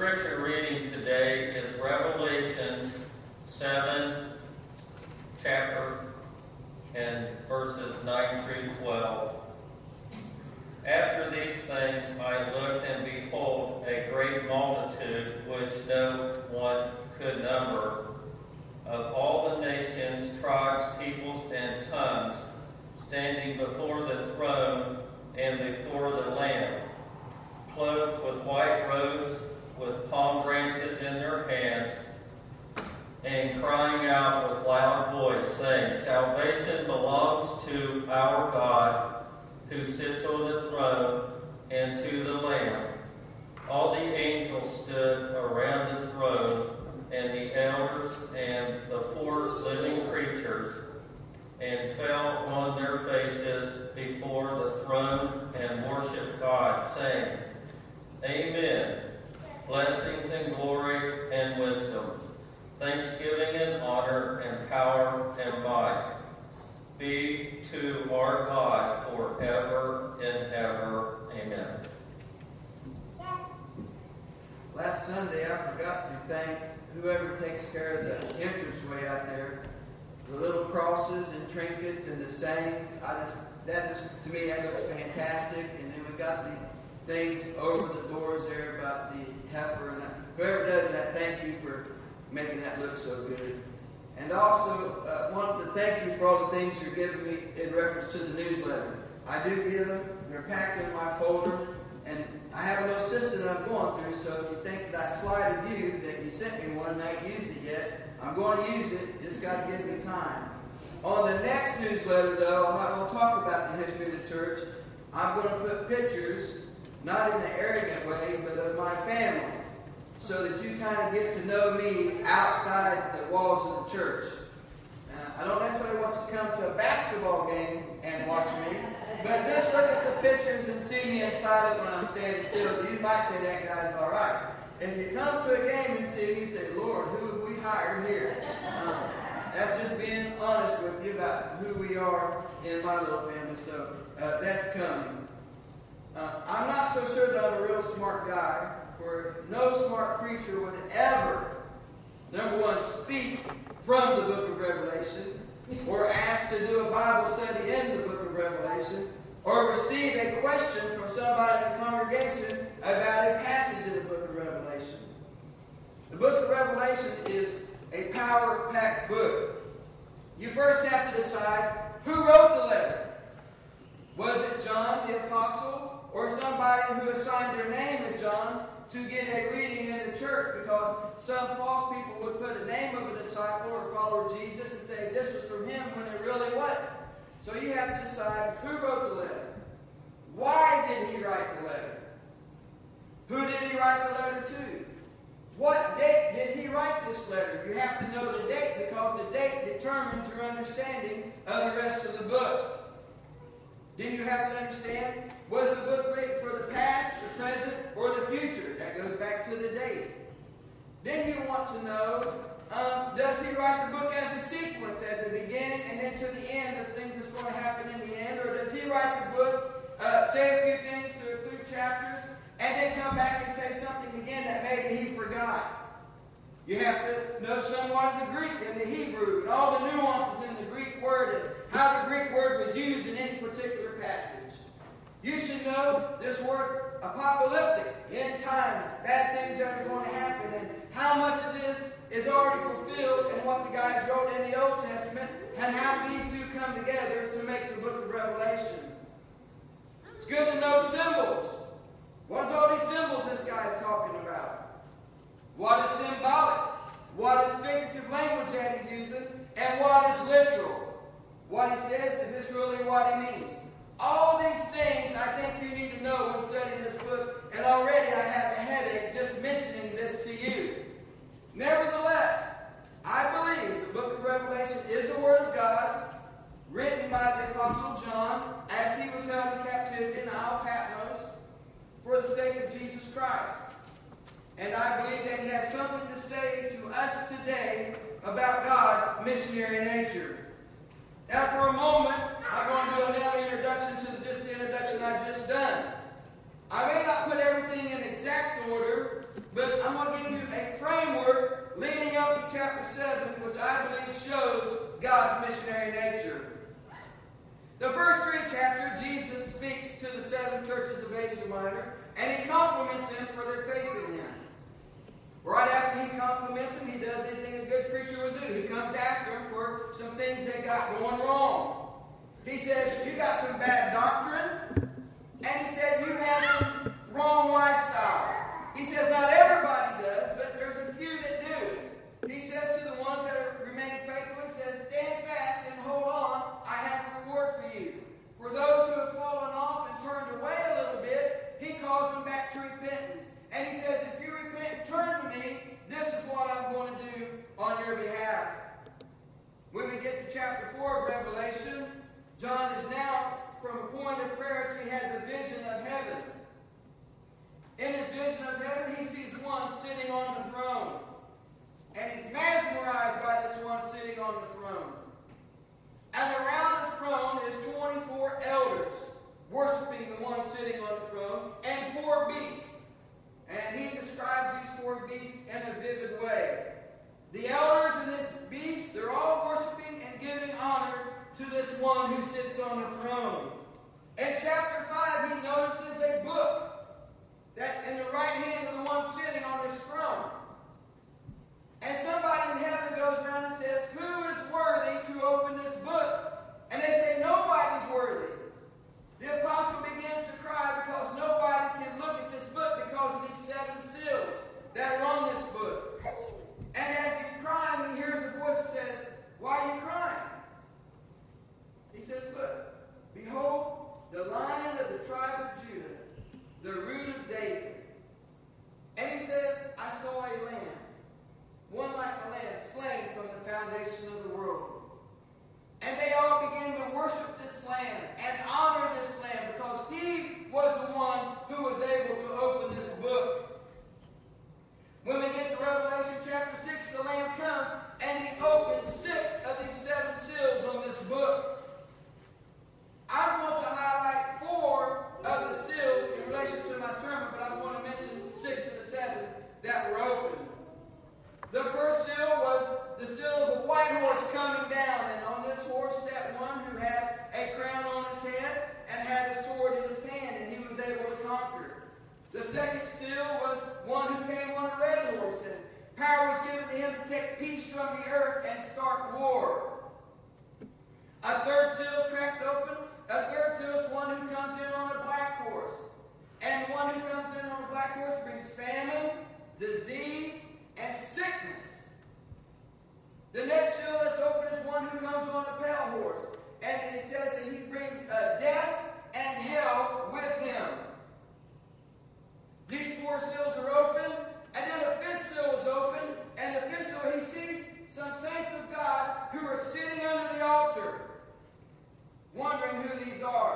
scripture reading today is Revelations 7, chapter, and verses 9 through 12. After these things I looked, and behold, a great multitude, which no one could number, of all the nations, tribes, peoples, and tongues, standing before the throne and before the Lamb, clothed with white robes, with palm branches in their hands, and crying out with loud voice, saying, Salvation belongs to our God who sits on the throne and to the Lamb. All the angels stood around the throne, and the elders and the four living creatures, and fell on their faces before the throne and worshiped God, saying, Amen. Blessings and glory and wisdom, thanksgiving and honor and power and might be to our God forever and ever. Amen. Last Sunday, I forgot to thank whoever takes care of the entranceway out there. The little crosses and trinkets and the sayings. I just that just to me that looks fantastic. And then we got the things over the doors there about the heifer and whoever does that. Thank you for making that look so good. And also uh, wanted to thank you for all the things you're giving me in reference to the newsletter. I do give them. They're packed in my folder. And I have a little system I'm going through, so if you think that I slighted you, that you sent me one and I ain't used it yet, I'm going to use it. Just got to give me time. On the next newsletter, though, I'm not going to talk about the history of the church. I'm going to put pictures, not in an arrogant way, but of my family, so that you kind of get to know me outside the walls of the church. Uh, I don't necessarily want you to come to a basketball game and watch me. But just look at the pictures and see me inside it when I'm standing still. You might say that guy's all right. If you come to a game and see me, say, Lord, who have we hired here? Um, that's just being honest with you about who we are in my little family. So uh, that's coming. Uh, I'm not so sure that I'm a real smart guy, for no smart preacher would ever, number one, speak from the book of Revelation or ask to do a Bible study in the book of Revelation, or receive a question from somebody in the congregation about a passage in the book of Revelation. The book of Revelation is a power packed book. You first have to decide who wrote the letter. Was it John the Apostle, or somebody who assigned their name as John to get a reading in the church because some false people would put a name of a disciple or follower of Jesus and say this was from him when it really wasn't. So you have to decide who wrote the letter. Why did he write the letter? Who did he write the letter to? What date did he write this letter? You have to know the date because the date determines your understanding of the rest of the book. Then you have to understand was the book written for the past, the present, or the future? That goes back to the date. Then you want to know um, does he write the book as a sequence, as a beginning and then to the end of things that's going to happen in the end? Or does he write the book, uh, say a few things through chapters, and then come back and say something again that maybe he forgot? You have to know somewhat of the Greek and the Hebrew and all the nuances in the Greek word how the Greek word was used in any particular passage. You should know this word apocalyptic, end times, bad things that are going to happen, and how much of this is already fulfilled in what the guys wrote in the Old Testament, and how these two come together to make the book of Revelation. It's good to know symbols. What is all these symbols this guy is talking about? What is symbolic? What is figurative language that he's using? And what is literal? What he says, is this really what he means? All these things I think you need to know when studying this book, and already I have a headache just mentioning this to you. Nevertheless, I believe the book of Revelation is the Word of God, written by the Apostle John as he was held in captivity in Isle Patmos for the sake of Jesus Christ. And I believe that he has something to say to us today about God's missionary nature. Now for a moment, I'm going to do a little introduction to just the introduction I've just done. I may not put everything in exact order, but I'm going to give you a framework leading up to chapter 7, which I believe shows God's missionary nature. The first three chapters, Jesus speaks to the seven churches of Asia Minor, and he compliments them for their faith in him. Right after he compliments him, he does anything a good preacher would do. He comes after him for some things they got going wrong. He says, You got some bad doctrine, and he said, You have some wrong lifestyle. He says, Not everybody does, but there's a few that do. He says to the ones that remain faithful, he says, Stand fast and hold on. I have a reward for you. For those who have fallen off and turned away a little bit, he calls them back to repentance. And he says, Turn to me, this is what I'm going to do on your behalf. When we get to chapter 4 of Revelation, John is now from a point of prayer to he has a vision of heaven. In his vision of heaven, he sees one sitting on the throne. And he's mesmerized by this one sitting on the throne. And around the throne is 24 elders worshiping the one sitting on the throne and four beasts. Beasts in a vivid way. The elders and this beast, they're all worshiping and giving honor to this one who sits on the throne. In chapter 5, he notices a book that in the right hand of the one sitting on this throne. And somebody in heaven goes around and says, Who is worthy to open this book? And they say, Nobody's worthy. The apostle begins to cry because nobody can look at this book because of these seven seals that on this book. And as he's crying, he hears a voice that says, Why are you crying? He says, Look, behold, the lion of the tribe of Judah, the root of David. And he says, I saw a lamb, one like a lamb, slain from the foundation of the world. And they all began to worship this lamb and honor this lamb because he was the one who was able to open this book. When we get to Revelation chapter 6, the lamb comes and he opens six of these seven seals on this book. I'm going to highlight four of the seals in relation to my sermon, but I'm going to mention six of the seven that were opened. The first seal was the seal of a white horse coming down, and on this horse sat one who had a crown on his head and had a sword in his hand, and he was able to conquer. The second seal was one who came on a red horse, and power was given to him to take peace from the earth and start war. A third seal is cracked open. A third seal is one who comes in on a black horse. And one who comes in on a black horse brings famine, disease, and sickness. The next seal that's open is one who comes on a pale horse. And it says that he brings uh, death and hell with him. These four seals are open, and then a fifth seal is open, and the fifth seal he sees some saints of God who are sitting under the altar, wondering who these are.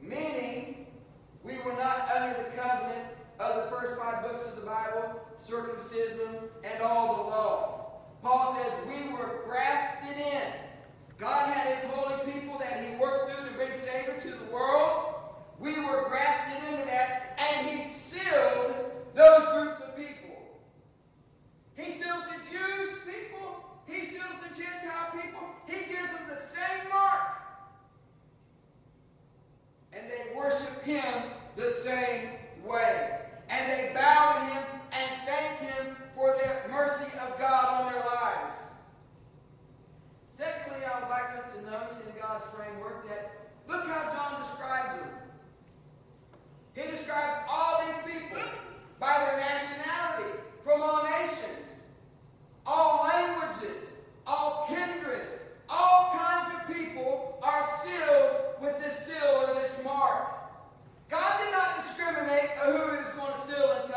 Meaning, we were not under the covenant of the first five books of the Bible, circumcision, and all the law. Paul says we were grafted in. God had his holy people that he worked through to bring Savior to the world. We were grafted into that, and he sealed those groups of people. He seals the Jews people, he seals the Gentile people, he gives them the same mark they worshiped him the same way. And they bowed him and thanked him for the mercy of God on their lives. Secondly, I would like us to notice in God's framework that look how John describes them. He describes all these people by their nationality from all nations, all languages, all kindreds, all kinds of people are sealed with this seal or this mark. God did not discriminate who he was going to seal it.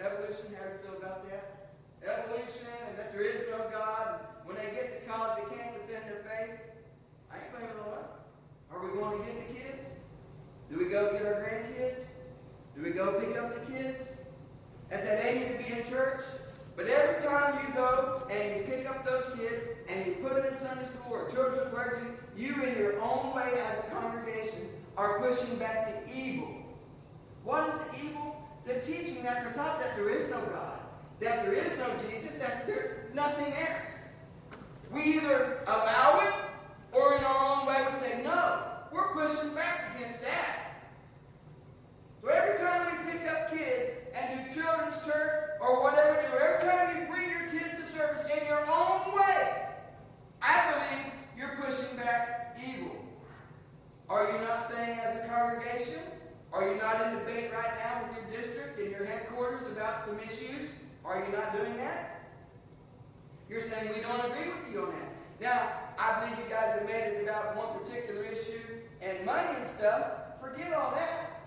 Evolution, how do you feel about that? Evolution and that there is no God. When they get to college, they can't defend their faith. I ain't blaming no one. Are we going to get the kids? Do we go get our grandkids? Do we go pick up the kids? And say they need to be in church? But every time you go and you pick up those kids and you put them in Sunday school or children's where you, you in your own way as a congregation are pushing back the evil. What is the evil? The teaching that they're taught that there is no God, that there is no Jesus, that there's nothing there. We either allow it or in our own way we say, no, we're pushing back against that. So every time we pick up kids and do children's church or whatever do, every time you bring your kids to service in your own way, I believe you're pushing back evil. Are you not saying as a congregation? Are you not in debate right now with your district and your headquarters about some issues? Are you not doing that? You're saying we don't agree with you on that. Now, I believe you guys have made it about one particular issue and money and stuff. Forget all that.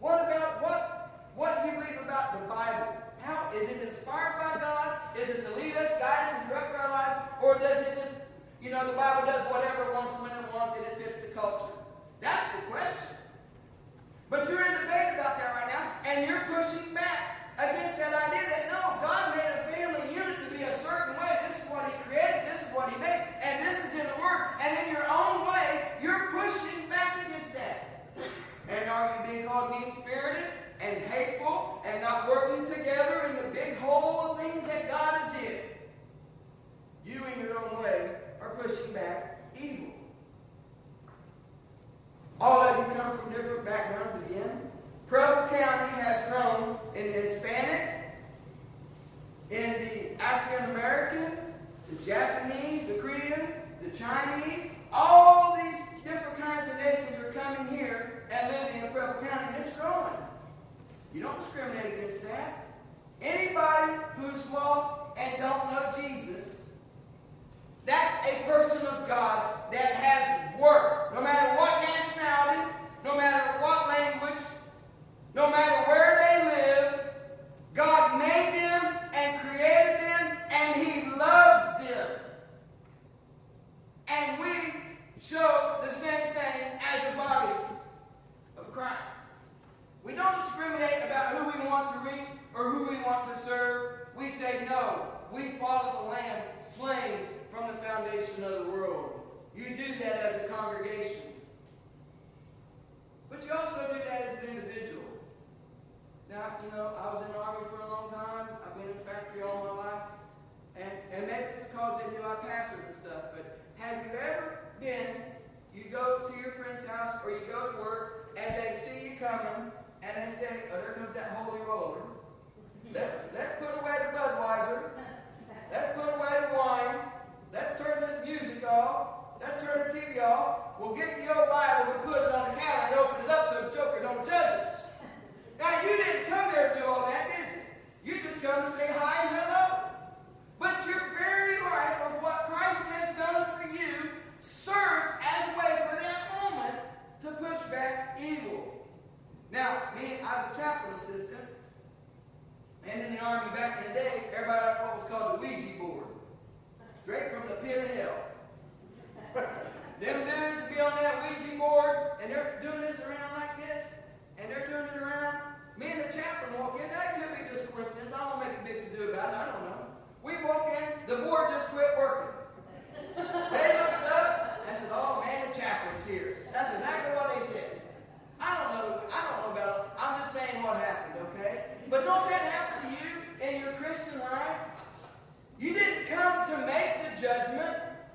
What about what? What do you believe about the Bible? How is it inspired by God? Is it to lead us, guide us, and direct our lives, or does it just, you know, the Bible does whatever it wants when it wants and it fits the culture? That's the question. But you're in debate about that right now, and you're pushing back against that idea that no, God made a family unit to be a certain way. This is what He created. This is what He made, and this is in the Word. And in your own way, you're pushing back against that. And are you being called mean spirited and hateful and not working together in the big whole of things that God is in? You, in your own way, are pushing back evil. All of you come from different backgrounds again. Preble County has grown in the Hispanic, in the African American, the Japanese, the Korean, the Chinese. All these different kinds of nations are coming here and living in Preble County, and it's growing. You don't discriminate against that. Anybody who's lost and don't know Jesus, that's a person of God that has work. No matter what nationality, no matter what language, no matter where they live, God made them and created them, and He loves them. And we show the same thing as the body of Christ. We don't discriminate about who we want to reach or who we want to serve. We say no. We follow the Lamb slain from the foundation of the world. You do that as a congregation. But you also do that as an individual. Now, you know, I was in the Army for a long time. I've been in the factory all my life. And, and maybe it's because they knew I pastored and stuff, but have you ever been, you go to your friend's house or you go to work, and they see you coming, and they say, oh, there comes that holy roller.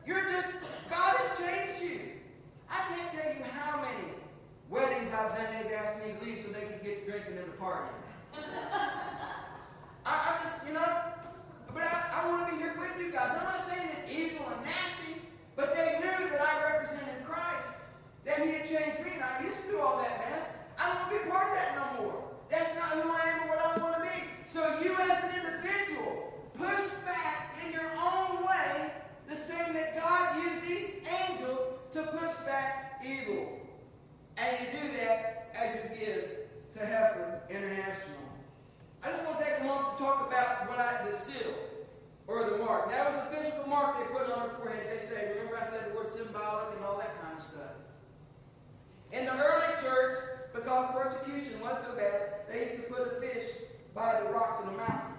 You're just, God has changed you. I can't tell you how many weddings I've done, they've asked me to leave so they could get drinking at the party. I, just, you know, but I, I want to be here with you guys. I'm not saying it's evil and nasty, but they knew that I represented Christ, that He had changed me, and I used to do all that mess. I don't want to be part of that no more. That's not who I am or what I want to be. So you as an individual, push back in your own way the same that God used these angels to push back evil. And you do that as you give to Heifer International. I just want to take a moment to talk about what I the seal or the mark. That was a physical mark they put on their forehead. They say, remember I said the word symbolic and all that kind of stuff. In the early church, because persecution was so bad, they used to put a fish by the rocks in the mountain.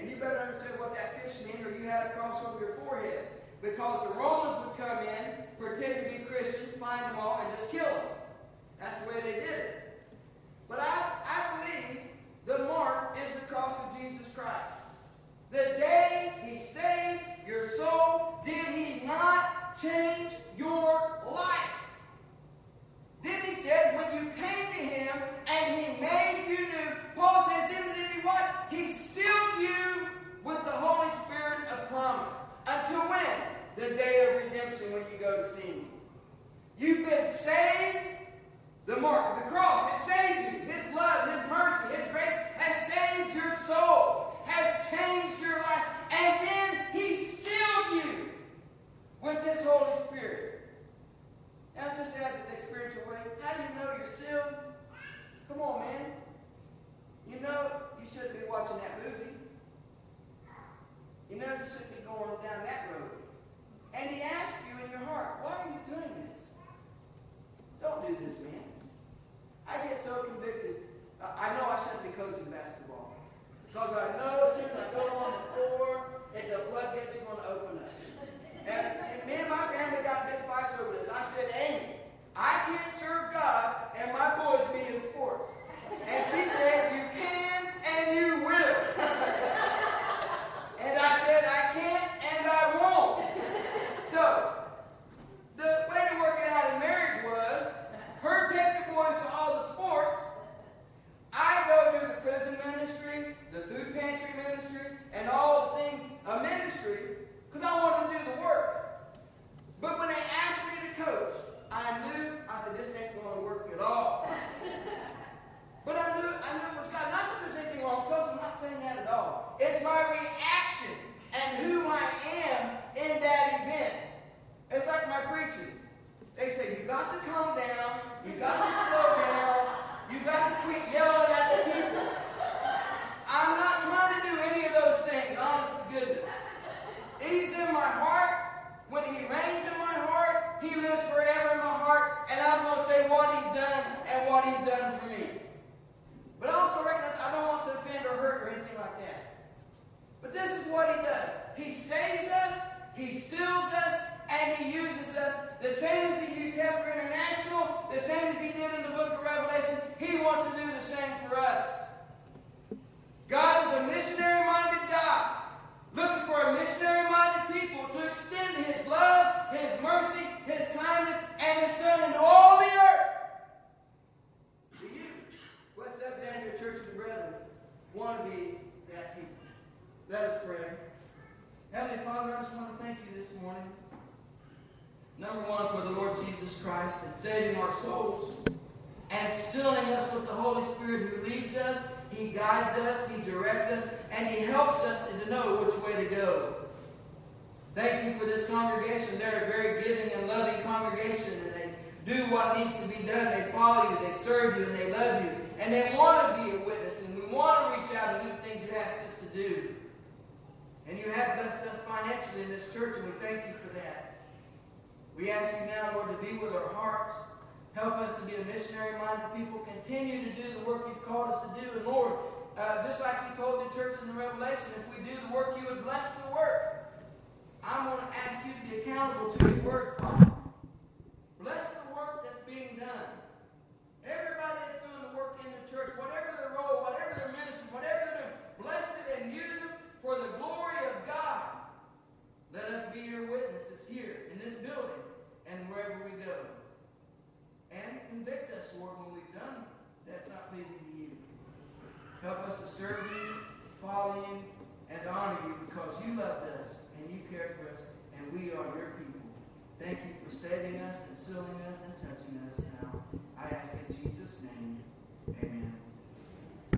And you better understand what that fish meant, or you had a cross over your forehead. Because the Romans would come in, pretend to be Christians, find them all, and just kill them. So I was like, no, as soon as I go on the floor, if the floodgates are going to open up. And, me and my family got big fights over this. I said, Amy, I can't serve God and my boys be in sports. And she got to calm down. You got to slow down. Needs to be done. They follow you, they serve you, and they love you. And they want to be a witness, and we want to reach out and do the things you ask us to do. And you have blessed us financially in this church, and we thank you for that. We ask you now, Lord, to be with our hearts. Help us to be a missionary-minded people. Continue to do the work you've called us to do. And Lord, uh, just like you told the church in the Revelation, if we do the work, you would bless the work. I'm going to ask you to be accountable to your word, Father. Bless the work that's being done. Everybody that's doing the work in the church, whatever their role, whatever their ministry, whatever they're doing, bless it and use it for the glory of God. Let us be your witnesses here in this building and wherever we go. And convict us, Lord, when we've done that's not pleasing to you. Help us to serve you, follow you, and honor you because you loved us and you cared for us, and we are your people. Thank you for saving us and sealing us and touching us now. I ask in Jesus'